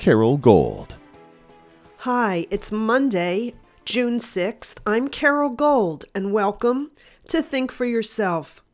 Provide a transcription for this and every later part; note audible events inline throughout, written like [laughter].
Carol Gold. Hi, it's Monday, June 6th. I'm Carol Gold, and welcome to Think for Yourself.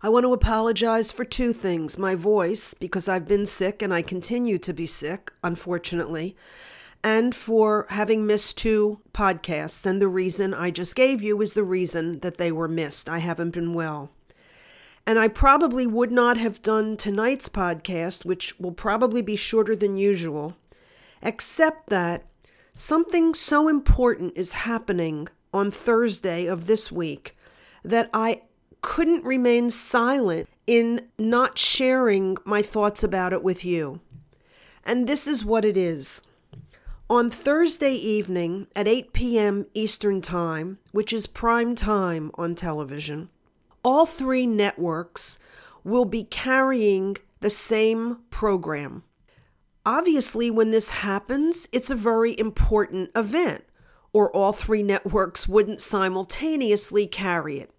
I want to apologize for two things my voice, because I've been sick and I continue to be sick, unfortunately, and for having missed two podcasts. And the reason I just gave you is the reason that they were missed. I haven't been well. And I probably would not have done tonight's podcast, which will probably be shorter than usual, except that something so important is happening on Thursday of this week that I couldn't remain silent in not sharing my thoughts about it with you. And this is what it is. On Thursday evening at 8 p.m. Eastern Time, which is prime time on television, all three networks will be carrying the same program. Obviously, when this happens, it's a very important event, or all three networks wouldn't simultaneously carry it.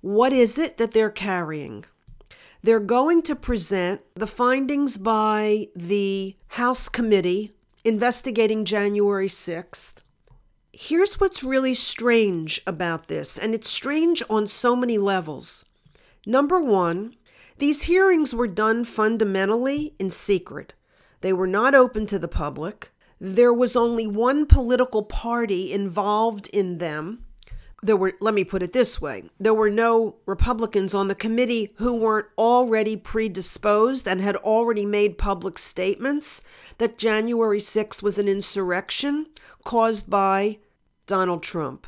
What is it that they're carrying? They're going to present the findings by the House Committee investigating January 6th here's what's really strange about this, and it's strange on so many levels. Number one, these hearings were done fundamentally in secret. They were not open to the public. There was only one political party involved in them. There were, let me put it this way there were no Republicans on the committee who weren't already predisposed and had already made public statements that January 6th was an insurrection caused by Donald Trump.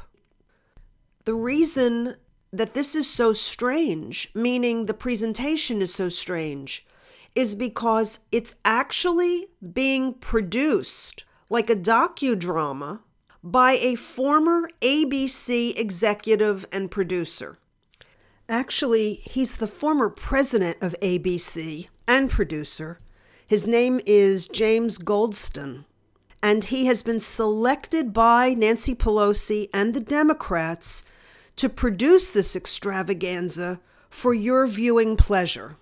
The reason that this is so strange, meaning the presentation is so strange, is because it's actually being produced like a docudrama by a former ABC executive and producer. Actually, he's the former president of ABC and producer. His name is James Goldston and he has been selected by Nancy Pelosi and the Democrats to produce this extravaganza for your viewing pleasure.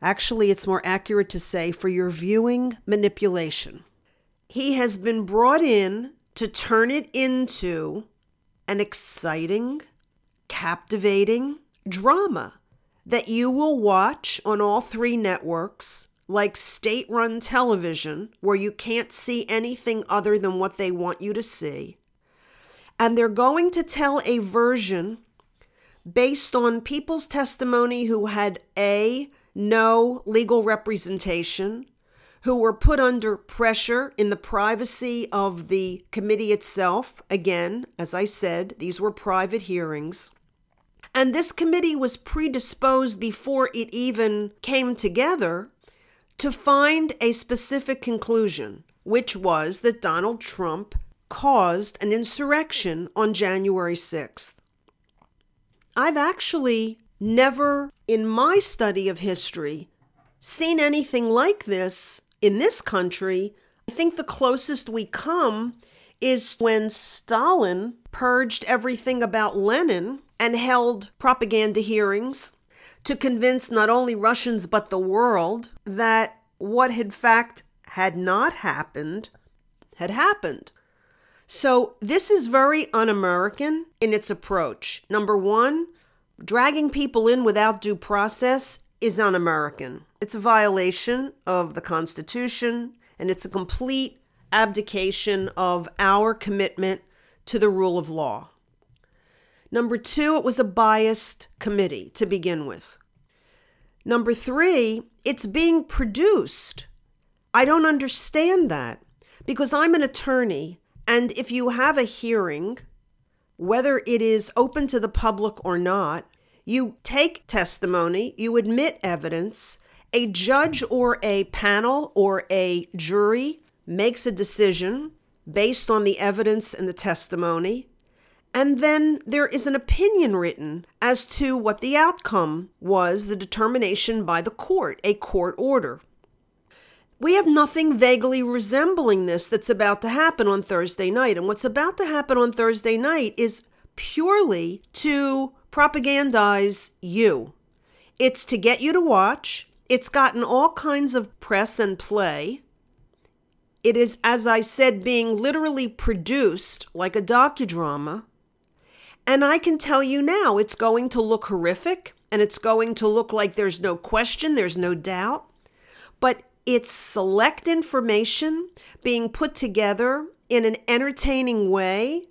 Actually, it's more accurate to say for your viewing manipulation. He has been brought in to turn it into an exciting, captivating drama that you will watch on all three networks like state run television, where you can't see anything other than what they want you to see. And they're going to tell a version based on people's testimony who had A, no legal representation, who were put under pressure in the privacy of the committee itself. Again, as I said, these were private hearings. And this committee was predisposed before it even came together to find a specific conclusion, which was that Donald Trump caused an insurrection on January 6th. I've actually never, in my study of history, seen anything like this in this country. I think the closest we come is when Stalin purged everything about Lenin and held propaganda hearings to convince not only Russians but the world that what in fact had not happened had happened. So this is very un American in its approach. Number one, dragging people in without due process is un American. It's a violation of the Constitution and it's a complete abdication of our commitment to the rule of law. Number two, it was a biased committee to begin with. Number three, it's being produced. I don't understand that because I'm an attorney, and if you have a hearing, whether it is open to the public or not, you take testimony, you admit evidence, a judge or a panel or a jury makes a decision based on the evidence and the testimony, and then there is an opinion written as to what the outcome was, the determination by the court, a court order. We have nothing vaguely resembling this that's about to happen on Thursday night. And what's about to happen on Thursday night is purely to propagandize you. It's to get you to watch. It's gotten all kinds of press and play. It is, as I said, being literally produced like a docudrama. And I can tell you now, it's going to look horrific and it's going to look like there's no question, there's no doubt. But it's select information being put together in an entertaining way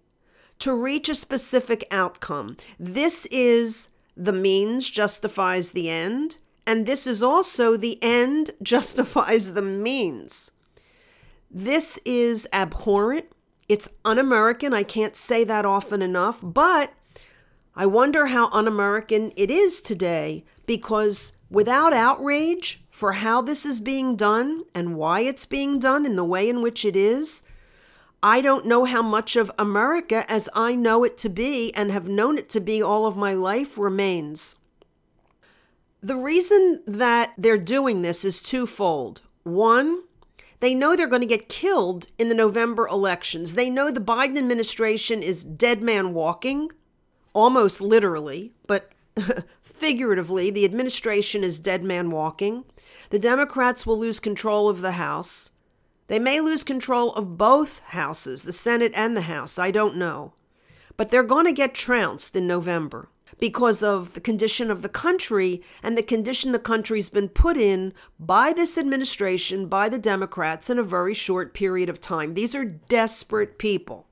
to reach a specific outcome. This is the means justifies the end, and this is also the end [laughs] justifies the means. This is abhorrent. It's un American. I can't say that often enough, but I wonder how un American it is today because without outrage for how this is being done and why it's being done in the way in which it is, I don't know how much of America as I know it to be and have known it to be all of my life remains. The reason that they're doing this is twofold. One, they know they're going to get killed in the November elections. They know the Biden administration is dead man walking, almost literally, but [laughs] figuratively, the administration is dead man walking. The Democrats will lose control of the House. They may lose control of both houses, the Senate and the House. I don't know. But they're going to get trounced in November because of the condition of the country and the condition the country's been put in by this administration, by the Democrats, in a very short period of time. These are desperate people.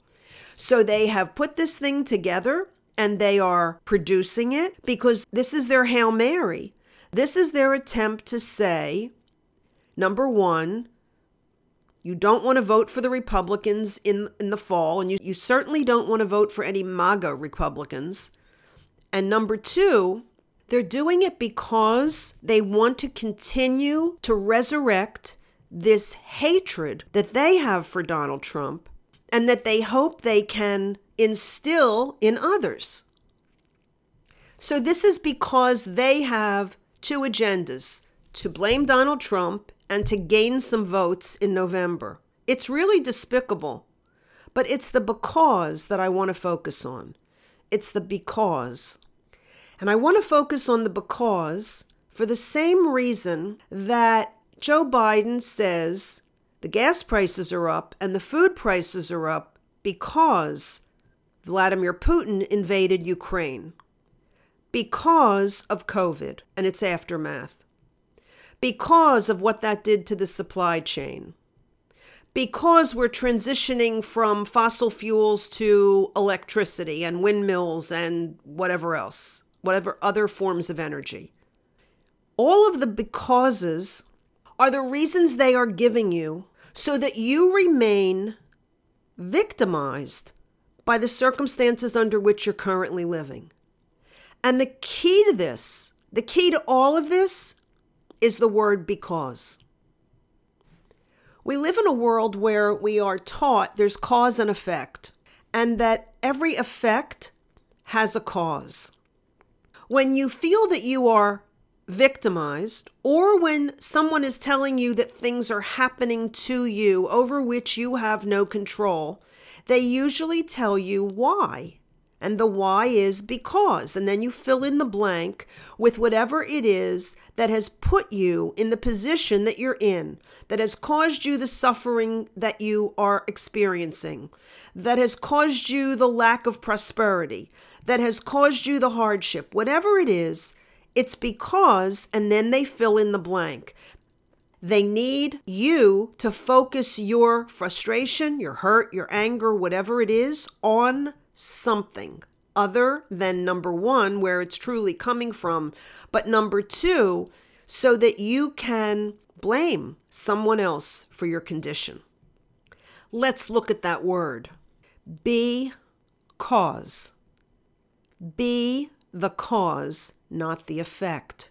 So they have put this thing together and they are producing it because this is their Hail Mary. This is their attempt to say, number one, you don't want to vote for the Republicans in, in the fall, and you, you certainly don't want to vote for any MAGA Republicans. And number two, they're doing it because they want to continue to resurrect this hatred that they have for Donald Trump and that they hope they can instill in others. So, this is because they have two agendas to blame Donald Trump and to gain some votes in November. It's really despicable, but it's the because that I want to focus on. It's the because. And I want to focus on the because for the same reason that Joe Biden says the gas prices are up and the food prices are up because Vladimir Putin invaded Ukraine. Because of COVID and its aftermath. Because of what that did to the supply chain because we're transitioning from fossil fuels to electricity and windmills and whatever else, whatever other forms of energy. All of the becauses are the reasons they are giving you so that you remain victimized by the circumstances under which you're currently living. And the key to this, the key to all of this, is the word because. We live in a world where we are taught there's cause and effect, and that every effect has a cause. When you feel that you are victimized, or when someone is telling you that things are happening to you over which you have no control, they usually tell you why. And the why is because. And then you fill in the blank with whatever it is that has put you in the position that you're in, that has caused you the suffering that you are experiencing, that has caused you the lack of prosperity, that has caused you the hardship. Whatever it is, it's because, and then they fill in the blank. They need you to focus your frustration, your hurt, your anger, whatever it is, on something other than number one, where it's truly coming from, but number two, so that you can blame someone else for your condition. Let's look at that word. Be cause. Be the cause, not the effect.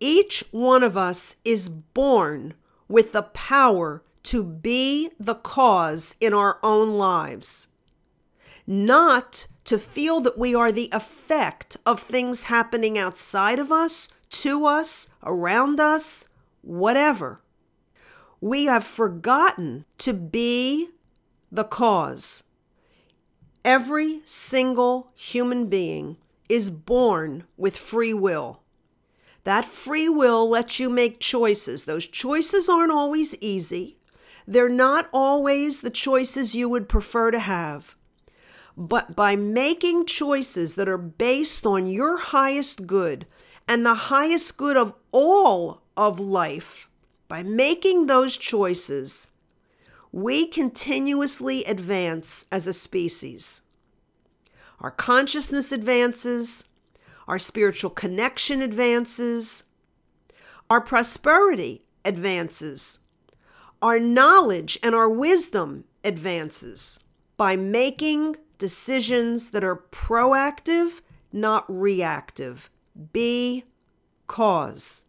Each one of us is born with the power to be the cause in our own lives, not to feel that we are the effect of things happening outside of us, to us, around us, whatever. We have forgotten to be the cause. Every single human being is born with free will. That free will lets you make choices. Those choices aren't always easy. They're not always the choices you would prefer to have. But by making choices that are based on your highest good and the highest good of all of life, by making those choices, we continuously advance as a species. Our consciousness advances, our spiritual connection advances, our prosperity advances, our knowledge and our wisdom advances by making decisions that are proactive, not reactive. Be cause.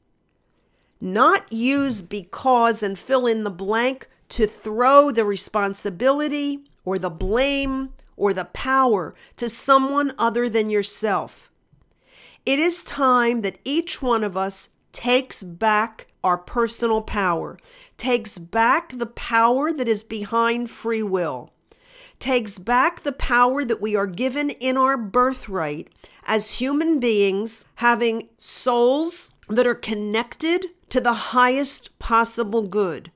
Not use because and fill in the blank to throw the responsibility or the blame or the power to someone other than yourself. It is time that each one of us takes back our personal power, takes back the power that is behind free will, takes back the power that we are given in our birthright as human beings, having souls that are connected to the highest possible good.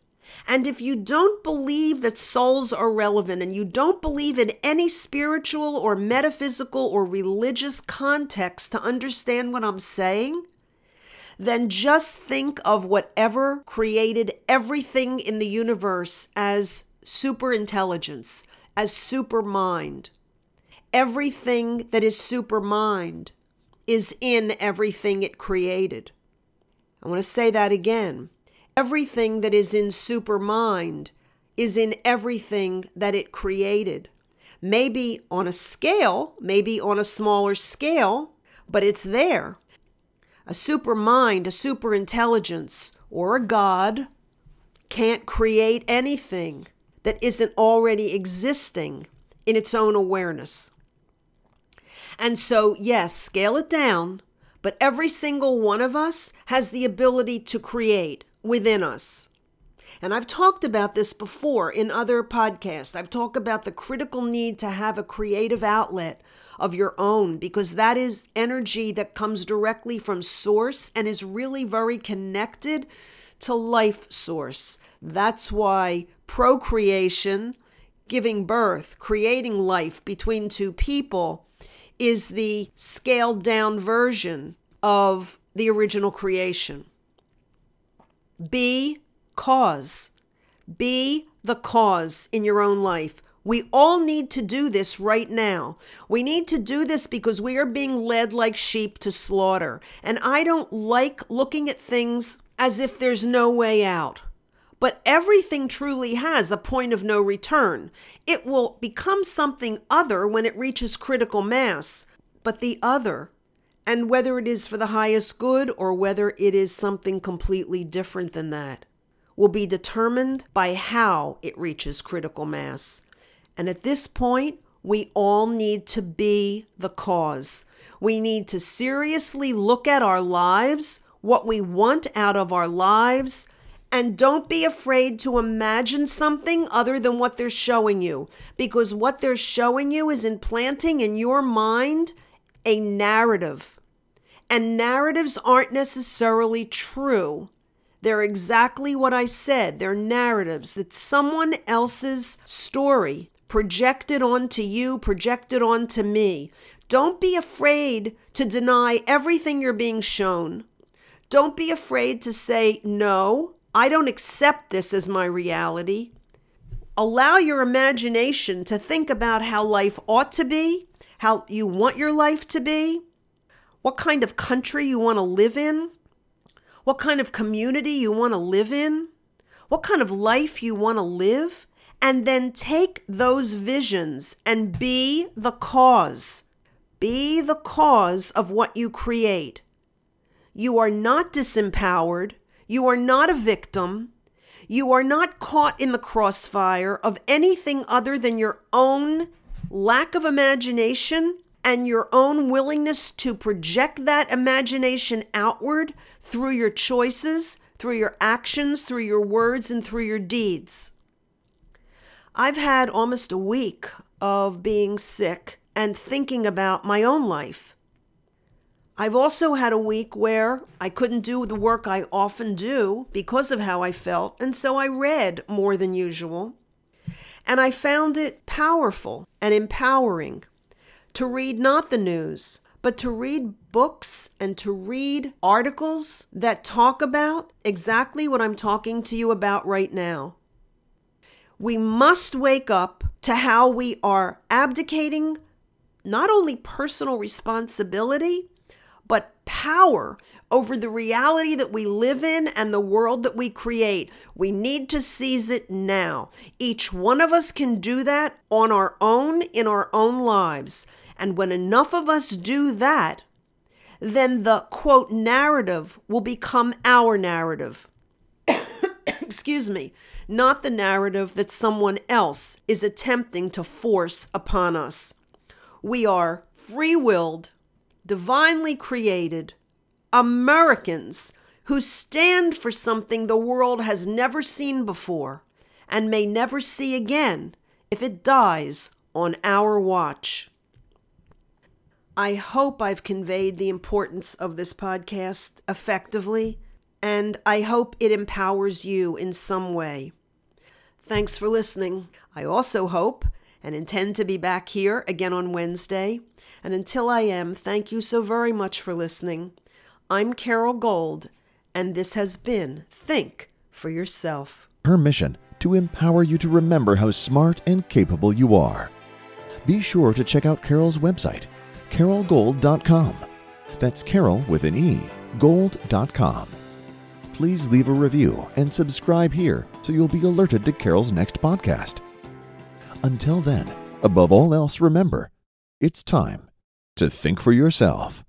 And if you don't believe that souls are relevant and you don't believe in any spiritual or metaphysical or religious context to understand what I'm saying, then just think of whatever created everything in the universe as super intelligence, as super mind. Everything that is super mind is in everything it created. I want to say that again. Everything that is in supermind is in everything that it created. Maybe on a scale, maybe on a smaller scale, but it's there. A supermind, a super intelligence, or a God can't create anything that isn't already existing in its own awareness. And so, yes, scale it down, but every single one of us has the ability to create within us. And I've talked about this before in other podcasts. I've talked about the critical need to have a creative outlet of your own because that is energy that comes directly from source and is really very connected to life source. That's why procreation, giving birth, creating life between two people is the scaled down version of the original creation. Be cause. Be the cause in your own life. We all need to do this right now. We need to do this because we are being led like sheep to slaughter. And I don't like looking at things as if there's no way out. But everything truly has a point of no return. It will become something other when it reaches critical mass. But the other and whether it is for the highest good or whether it is something completely different than that will be determined by how it reaches critical mass. And at this point, we all need to be the cause. We need to seriously look at our lives, what we want out of our lives, and don't be afraid to imagine something other than what they're showing you, because what they're showing you is implanting in your mind a narrative. And narratives aren't necessarily true. They're exactly what I said. They're narratives that someone else's story projected onto you, projected onto me. Don't be afraid to deny everything you're being shown. Don't be afraid to say, no, I don't accept this as my reality. Allow your imagination to think about how life ought to be how you want your life to be, what kind of country you want to live in, what kind of community you want to live in, what kind of life you want to live, and then take those visions and be the cause. Be the cause of what you create. You are not disempowered. You are not a victim. you are not caught in the crossfire of anything other than your own lack of imagination and your own willingness to project that imagination outward through your choices, through your actions, through your words, and through your deeds. I've had almost a week of being sick and thinking about my own life. I've also had a week where I couldn't do the work I often do because of how I felt, and so I read more than usual. And I found it powerful and empowering to read not the news, but to read books and to read articles that talk about exactly what I'm talking to you about right now. We must wake up to how we are abdicating not only personal responsibility, power over the reality that we live in and the world that we create. We need to seize it now. Each one of us can do that on our own in our own lives. And when enough of us do that, then the quote narrative will become our narrative. [coughs] Excuse me, not the narrative that someone else is attempting to force upon us. We are free willed, divinely created Americans who stand for something the world has never seen before and may never see again if it dies on our watch. I hope I've conveyed the importance of this podcast effectively, and I hope it empowers you in some way. Thanks for listening. I also hope and intend to be back here again on Wednesday. And until I am, thank you so very much for listening. I'm Carol Gold, and this has been Think for Yourself. Her mission to empower you to remember how smart and capable you are. Be sure to check out Carol's website, carolgold.com. That's Carol with an E, gold.com. Please leave a review and subscribe here so you'll be alerted to Carol's next podcast. Until then, above all else, remember it's time to think for yourself.